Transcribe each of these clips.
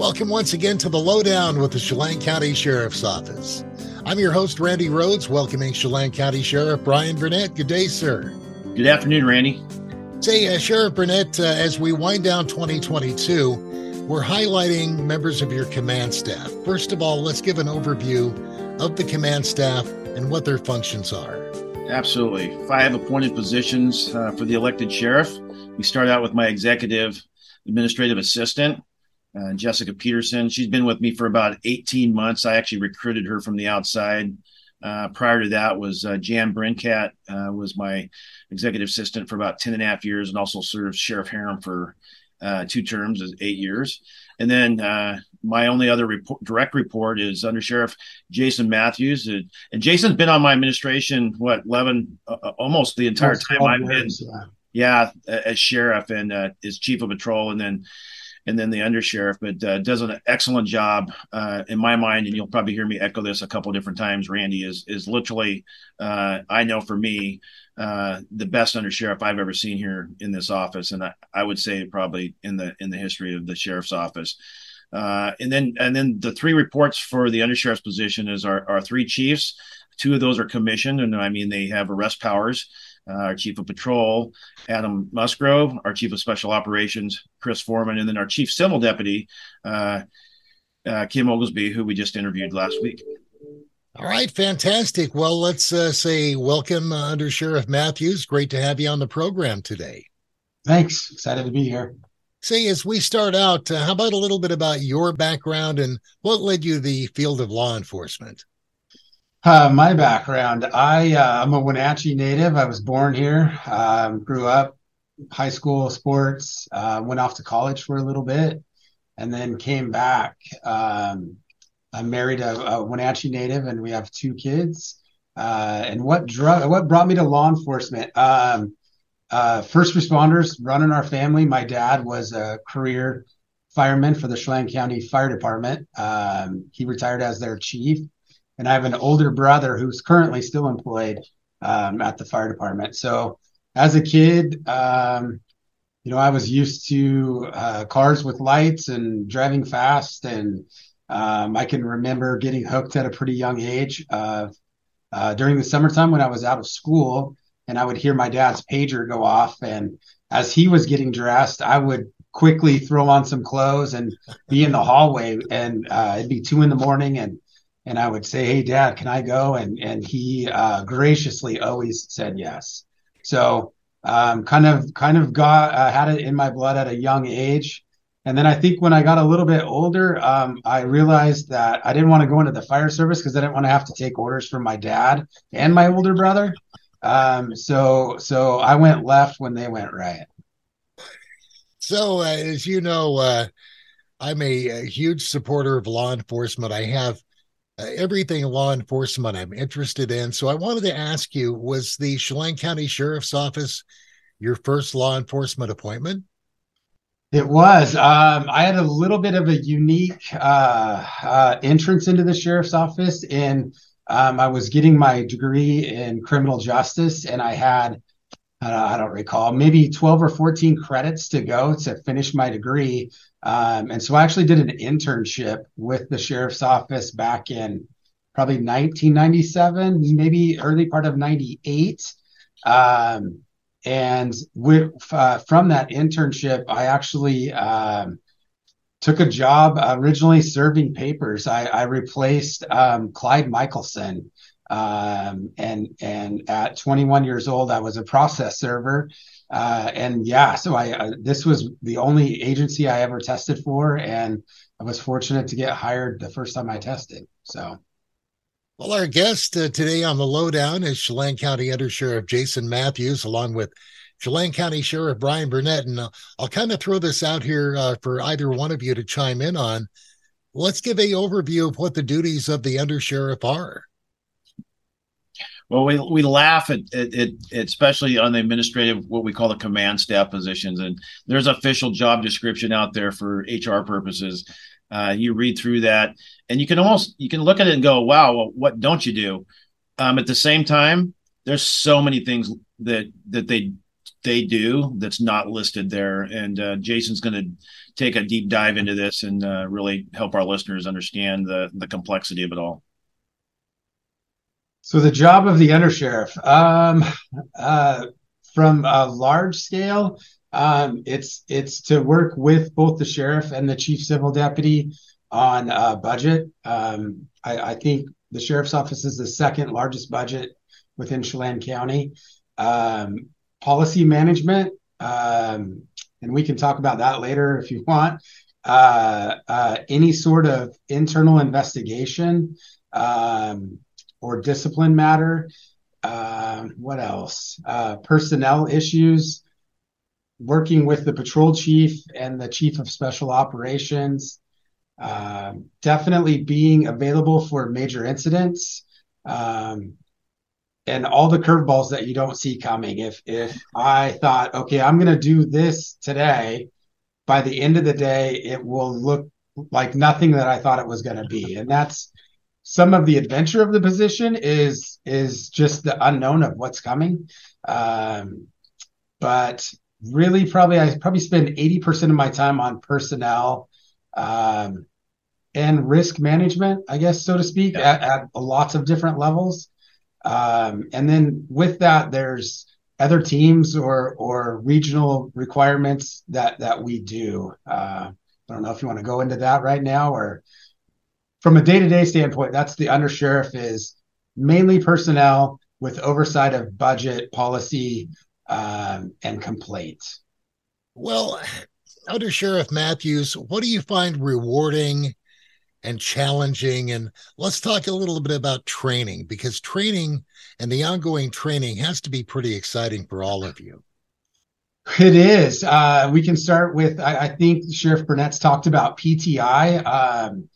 Welcome once again to the Lowdown with the Chelan County Sheriff's Office. I'm your host, Randy Rhodes, welcoming Chelan County Sheriff Brian Burnett. Good day, sir. Good afternoon, Randy. Say, uh, Sheriff Burnett, uh, as we wind down 2022, we're highlighting members of your command staff. First of all, let's give an overview of the command staff and what their functions are. Absolutely. Five appointed positions uh, for the elected sheriff. We start out with my executive administrative assistant, uh, Jessica Peterson. She's been with me for about 18 months. I actually recruited her from the outside. Uh, prior to that was uh, Jan Brincat uh, was my executive assistant for about 10 and a half years and also served Sheriff Harum for uh, two terms as eight years. And then uh, my only other report, direct report is Under Sheriff Jason Matthews. And, and Jason's been on my administration, what, 11, almost the entire time I've been, yeah, as sheriff and as chief of patrol. And then and then the undersheriff, but uh, does an excellent job uh, in my mind. And you'll probably hear me echo this a couple different times. Randy is is literally, uh, I know for me, uh, the best undersheriff I've ever seen here in this office, and I, I would say probably in the in the history of the sheriff's office. Uh, and then and then the three reports for the undersheriff's position is our, our three chiefs. Two of those are commissioned, and I mean they have arrest powers uh, our chief of patrol, Adam Musgrove, our chief of special operations, Chris Foreman, and then our chief civil deputy, uh, uh, Kim Oglesby, who we just interviewed last week. All right, fantastic. Well, let's uh, say welcome, uh, Under Sheriff Matthews. Great to have you on the program today. Thanks. Excited to be here. Say, as we start out, uh, how about a little bit about your background and what led you to the field of law enforcement? Uh, my background, I uh, I'm a Wenatchee native. I was born here, um, grew up, high school sports, uh, went off to college for a little bit, and then came back. Um, I married a, a, Wenatchee native, and we have two kids. Uh, and what drug, what brought me to law enforcement? Um, uh, first responders running our family. My dad was a career fireman for the Chelan County Fire Department. Um, he retired as their chief and I have an older brother who's currently still employed um, at the fire department. So as a kid, um, you know, I was used to uh, cars with lights and driving fast, and um, I can remember getting hooked at a pretty young age. Uh, uh, during the summertime when I was out of school, and I would hear my dad's pager go off, and as he was getting dressed, I would quickly throw on some clothes and be in the hallway, and uh, it'd be two in the morning, and and I would say, "Hey, Dad, can I go?" and and he uh, graciously always said yes. So um, kind of kind of got uh, had it in my blood at a young age. And then I think when I got a little bit older, um, I realized that I didn't want to go into the fire service because I didn't want to have to take orders from my dad and my older brother. Um, so so I went left when they went right. So uh, as you know, uh, I'm a, a, huge supporter of law enforcement. I have everything law enforcement I'm interested in. So I wanted to ask you was the Chelan County Sheriff's Office your first law enforcement appointment? It was. Um, I had a little bit of a unique uh, uh, entrance into the sheriff's office, and um, I was getting my degree in criminal justice, and I had uh, I don't recall maybe 12 or 14 credits to go to finish my degree. Um, and so I actually did an internship with the sheriff's office back in probably 1997, maybe early part of 98. Um, and with, uh, from that internship, I actually um, took a job originally serving papers. I, I replaced um, Clyde Michelson. Um, and and at 21 years old, I was a process server, uh, and yeah, so I uh, this was the only agency I ever tested for, and I was fortunate to get hired the first time I tested. So. Well, our guest uh, today on the lowdown is Chelan County Under Sheriff Jason Matthews, along with Chelan County Sheriff Brian Burnett. And I'll kind of throw this out here uh, for either one of you to chime in on. Let's give a overview of what the duties of the under sheriff are. Well, we, we laugh at, it, especially on the administrative, what we call the command staff positions. And there's official job description out there for HR purposes. Uh, you read through that and you can almost, you can look at it and go, wow, well, what don't you do? Um, at the same time, there's so many things that, that they they do that's not listed there. And uh, Jason's going to take a deep dive into this and uh, really help our listeners understand the the complexity of it all. So the job of the undersheriff, um, uh, from a large scale, um, it's it's to work with both the sheriff and the chief civil deputy on a budget. Um, I, I, think the sheriff's office is the second largest budget within Chelan County. Um, policy management, um, and we can talk about that later if you want. Uh, uh, any sort of internal investigation um, or discipline matter. Uh, what else? Uh, personnel issues working with the patrol chief and the chief of special operations, uh, definitely being available for major incidents, um, and all the curveballs that you don't see coming. If if I thought, okay, I'm going to do this today, by the end of the day, it will look like nothing that I thought it was going to be, and that's some of the adventure of the position is is just the unknown of what's coming. Um, but really probably I probably spend 80% of my time on personnel um, and risk management, I guess, so to speak, yeah. at, at, lots of different levels. Um, and then with that, there's other teams or or regional requirements that that we do. Uh, I don't know if you want to go into that right now, or from a day to day standpoint, that's the undersheriff is mainly personnel with oversight of budget, policy, um, and complaints. Well, Under Sheriff Matthews, what do you find rewarding and challenging? And let's talk a little bit about training because training and the ongoing training has to be pretty exciting for all of you. It is. Uh, we can start with. I, I, think Sheriff Burnett's talked about PTI. Um,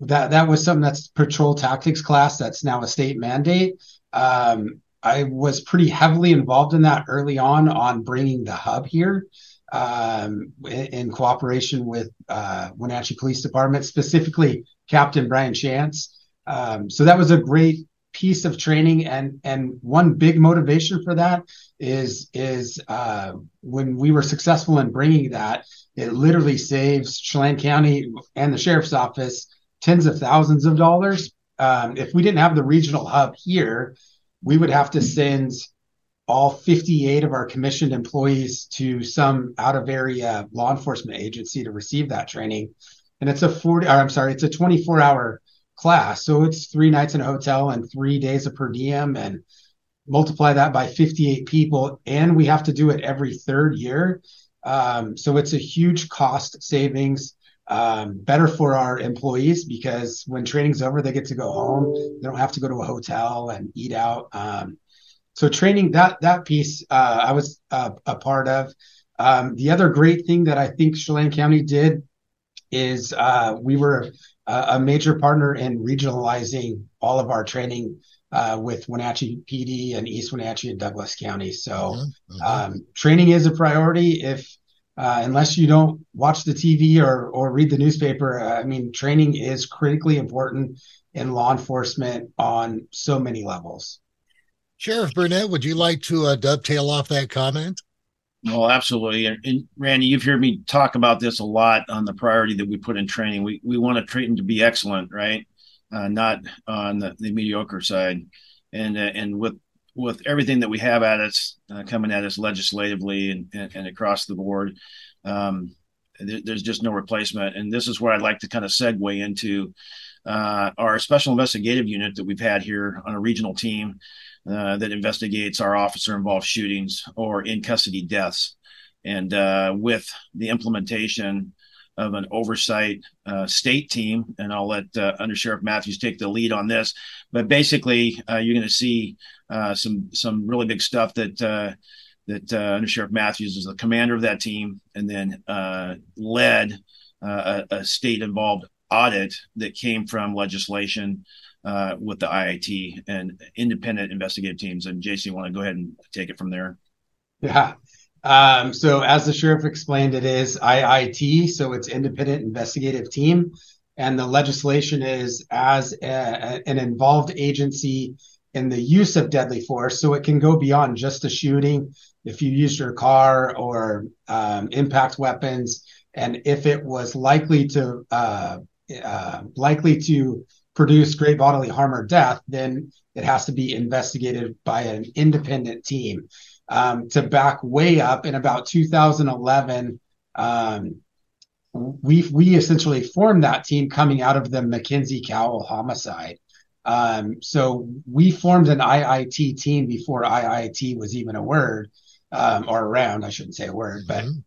that that was something that's patrol tactics class. That's now a state mandate. Um, I was pretty heavily involved in that early on on bringing the hub here um, in, in, cooperation with uh, Wenatchee Police Department, specifically Captain Brian Chance. Um, so that was a great piece of training, and and one big motivation for that is is uh, when we were successful in bringing that, it literally saves Chelan County and the sheriff's office tens of thousands of dollars. Um, if we didn't have the regional hub here, we would have to send all 58 of our commissioned employees to some out of area law enforcement agency to receive that training. And it's a 40, I'm sorry, it's a 24 hour class. So it's three nights in a hotel and three days of per diem and multiply that by 58 people. And we have to do it every third year. Um, so it's a huge cost savings um, better for our employees because when training's over, they get to go home. They don't have to go to a hotel and eat out. Um, so training that that piece, uh, I was uh, a part of. Um, the other great thing that I think Chelan County did is uh, we were a, a, major partner in regionalizing all of our training uh, with Wenatchee PD and East Wenatchee and Douglas County. So mm-hmm. mm-hmm. um, training is a priority. If uh, unless you don't watch the TV or or read the newspaper, uh, I mean, training is critically important in law enforcement on so many levels. Sheriff Burnett, would you like to uh, dovetail off that comment? Well, absolutely. And, and, Randy, you've heard me talk about this a lot on the priority that we put in training. We we want to train to be excellent, right? Uh, not on the, the, mediocre side. And uh, and with with everything that we have at us uh, coming at us legislatively and, and, and across the board, um, there, there's just no replacement. And this is where I'd like to kind of segue into uh, our special investigative unit that we've had here on a regional team uh, that investigates our officer involved shootings or in custody deaths. And uh, with the implementation of an oversight uh, state team, and I'll let uh, Under Sheriff Matthews take the lead on this. But basically, uh, you're going to see uh, some some really big stuff that uh, that uh, Under Sheriff Matthews is the commander of that team, and then led a, a state involved audit that came from legislation with the IIT and independent investigative teams. And Jason, you want to go ahead and take it from there? Yeah. Um, so as the sheriff explained, it is IIT, so it's independent investigative team, and the legislation is as a, an involved agency in the use of deadly force. So it can go beyond just a shooting. If you use your car or um, impact weapons, and if it was likely to uh, uh, likely to produce great bodily harm or death, then it has to be investigated by an independent team. Um, to back way up in about 2011, um, we we essentially formed that team coming out of the McKenzie Cowell homicide. Um, so we formed an IIT team before IIT was even a word um, or around. I shouldn't say a word, but mm-hmm.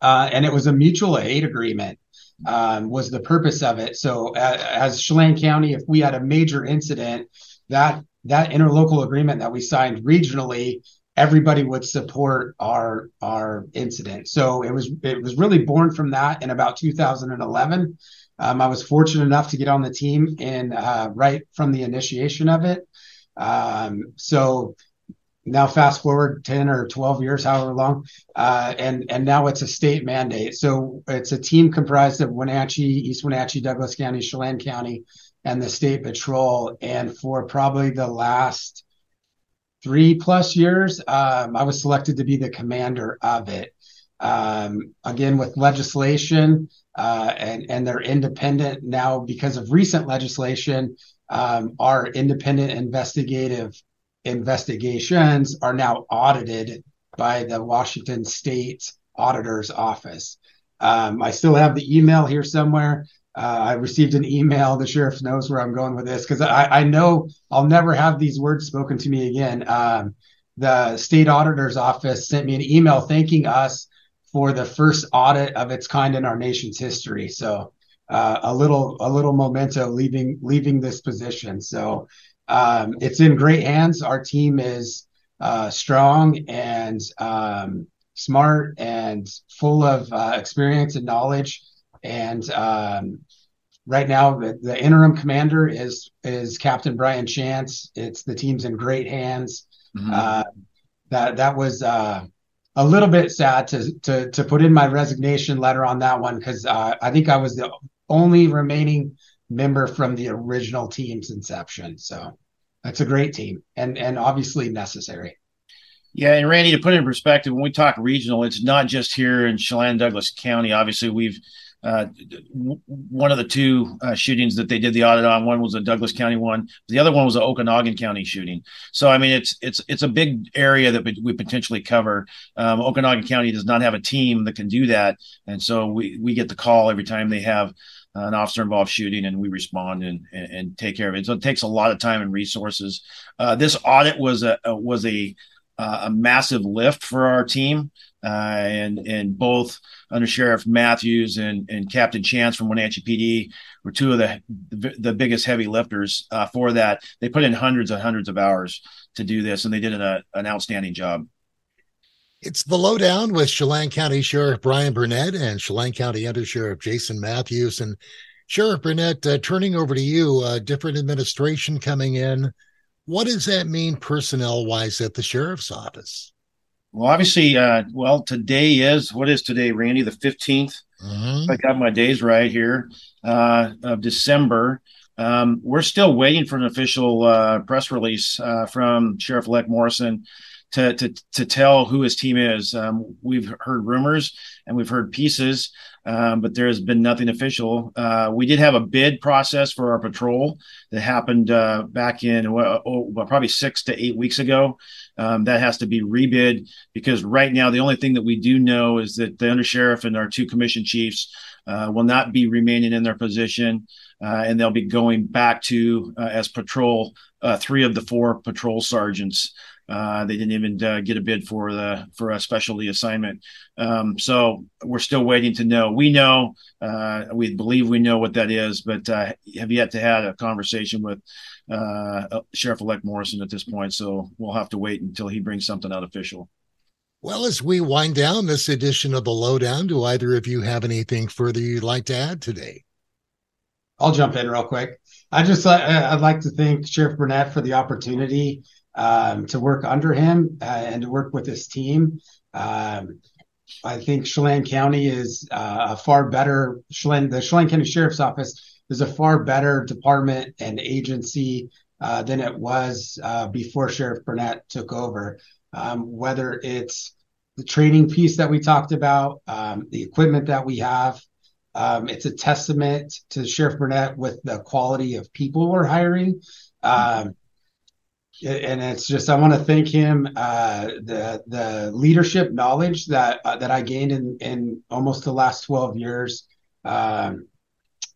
uh, and it was a mutual aid agreement um, was the purpose of it. So uh, as Chelan County, if we had a major incident, that that interlocal agreement that we signed regionally, everybody would support our our incident. So it was it was really born from that in about 2011. Um, I was fortunate enough to get on the team in uh, right from the initiation of it. Um, so now fast forward 10 or 12 years, however long, uh, and and now it's a state mandate. So it's a team comprised of Wenatchee, East Wenatchee, Douglas County, Chelan County, and the state patrol. And for probably the last three plus years, um, I was selected to be the commander of it. Um, again, with legislation, uh, and and they're independent now because of recent legislation. Um, our independent investigative investigations are now audited by the Washington State Auditor's Office. Um, I still have the email here somewhere. Uh, I received an email. The sheriff knows where I'm going with this because I, I, know I'll never have these words spoken to me again. Um, the state auditor's office sent me an email thanking us for the first audit of its kind in our nation's history. So uh, a little a little memento leaving leaving this position. So um, it's in great hands. Our team is uh, strong and um, smart and full of uh, experience and knowledge. And um, right now, the, the, interim commander is is Captain Brian Chance. It's the team's in great hands. Mm-hmm. Uh, that that was uh, a little bit sad to to to put in my resignation letter on that one because uh, I think I was the only remaining member from the original team's inception. So that's a great team and and obviously necessary. Yeah, and Randy, to put it in perspective, when we talk regional, it's not just here in Chelan Douglas County. Obviously, we've uh, one of the two uh, shootings that they did the audit on. One was a Douglas County one. The other one was an Okanogan County shooting. So I mean, it's it's it's a big area that we potentially cover. Um, Okanogan County does not have a team that can do that, and so we we get the call every time they have an officer involved shooting and we respond and, and, and, take care of it. So it takes a lot of time and resources. Uh, this audit was a, a was a a massive lift for our team, uh, and and both under Sheriff Matthews and, and Captain Chance from Wenatchee PD were two of the the biggest heavy lifters uh, for that. They put in hundreds and hundreds of hours to do this, and they did an, a, an outstanding job. It's the lowdown with Chelan County Sheriff Brian Burnett and Chelan County Under Sheriff Jason Matthews. And Sheriff Burnett, uh, turning over to you, uh, different administration coming in. What does that mean personnel wise at the sheriff's office? Well, obviously, uh, well, today is what is today, Randy? The 15th. Mm-hmm. I got my days right here uh, of December. Um, we're still waiting for an official uh, press release uh, from Sheriff elect Morrison to, to, to tell who his team is. Um, we've heard rumors and we've heard pieces, um, but there has been nothing official. Uh, we did have a bid process for our patrol that happened uh, back in oh, well, probably six to eight weeks ago. Um, that has to be rebid because right now the only thing that we do know is that the undersheriff and our two commission chiefs uh, will not be remaining in their position. Uh, and they'll be going back to uh, as patrol uh, three of the four patrol sergeants uh, they didn't even uh, get a bid for the for a specialty assignment. Um, so we're still waiting to know. We know, uh, we believe we know what that is, but uh, have yet to have a conversation with uh, Sheriff-elect Morrison at this point. So we'll have to wait until he brings something out official. Well, as we wind down this edition of the Lowdown, do either of you have anything further you'd like to add today? I'll jump in real quick. I just I'd like to thank Sheriff Burnett for the opportunity um, to work under him uh, and to work with his team. Um, I think Chelan County is uh, a far better Chelan, the Chelan County Sheriff's Office is a far better department and agency uh, than it was uh, before Sheriff Burnett took over. Um, whether it's the training piece that we talked about, um, the equipment that we have, um, it's a testament to Sheriff Burnett with the quality of people we're hiring. Um, and it's just I want to thank him. Uh, the the leadership knowledge that uh, that I gained in in almost the last twelve years um,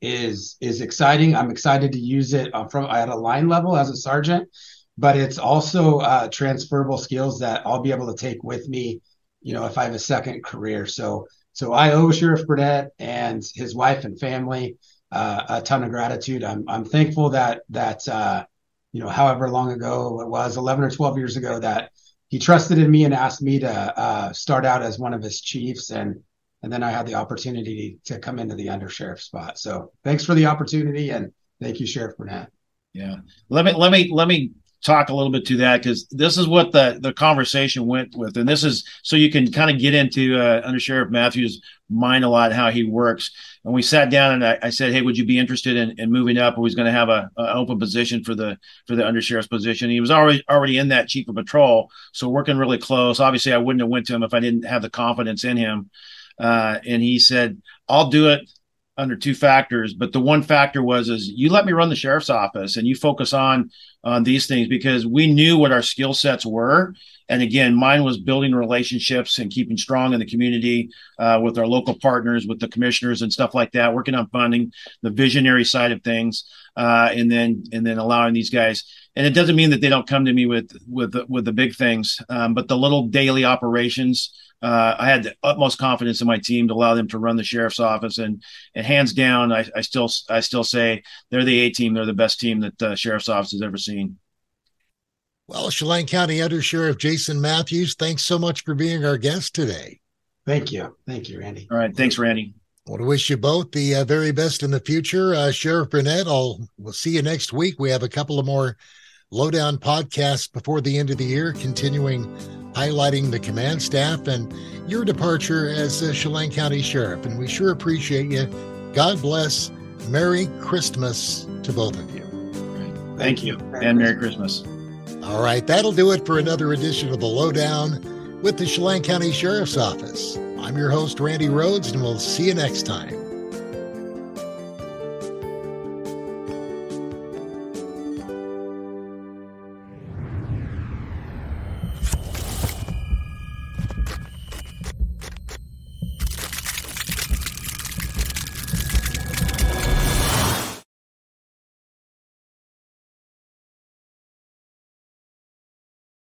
is is exciting. I'm excited to use it uh, from at a line level as a sergeant, but it's also uh, transferable skills that I'll be able to take with me. You know, if I have a second career. So so I owe Sheriff Burnett and his wife and family uh, a ton of gratitude. I'm I'm thankful that that uh, you know, however long ago it was, 11 or 12 years ago, that he trusted in me and asked me to uh, start out as one of his chiefs. And, and then I had the opportunity to come into the undersheriff spot. So thanks for the opportunity. And thank you, Sheriff Burnett. Yeah. Let me, let me, let me talk a little bit to that because this is what the the conversation went with, and this is so you can kind of get into uh, Under Sheriff Matthews' mind a lot how he works. And we sat down and I, I said, "Hey, would you be interested in, in moving up? Or he's going to have a, a, open position for the for the Under Sheriff's position." He was already already in that chief of patrol, so working really close. Obviously, I wouldn't have went to him if I didn't have the confidence in him. Uh, and he said, "I'll do it." Under two factors but the one factor was is you let me run the sheriff's office and you focus on on these things because we knew what our skill sets were. And again mine was building relationships and keeping strong in the community uh, with our local partners with the commissioners and stuff like that working on funding the visionary side of things uh, and then and then allowing these guys and it doesn't mean that they don't come to me with with with the big things um, but the little daily operations uh, I had the utmost confidence in my team to allow them to run the sheriff's office, and and hands down, I, I still I still say they're the A team. They're the best team that the sheriff's office has ever seen. Well, Chelan County Under Sheriff Jason Matthews, thanks so much for being our guest today. Thank you, thank you, Randy. All right, thanks, Randy. I want to wish you both the uh, very best in the future, uh, Sheriff Burnett. I'll we'll see you next week. We have a couple of more lowdown podcast before the end of the year, continuing highlighting the command staff and your departure as a Chelan County Sheriff. And we sure appreciate you. God bless. Merry Christmas to both of you. Thank you. And Merry Christmas. All right, that'll do it for another edition of the Lowdown with the Chelan County Sheriff's Office. I'm your host, Randy Rhodes, and we'll see you next time.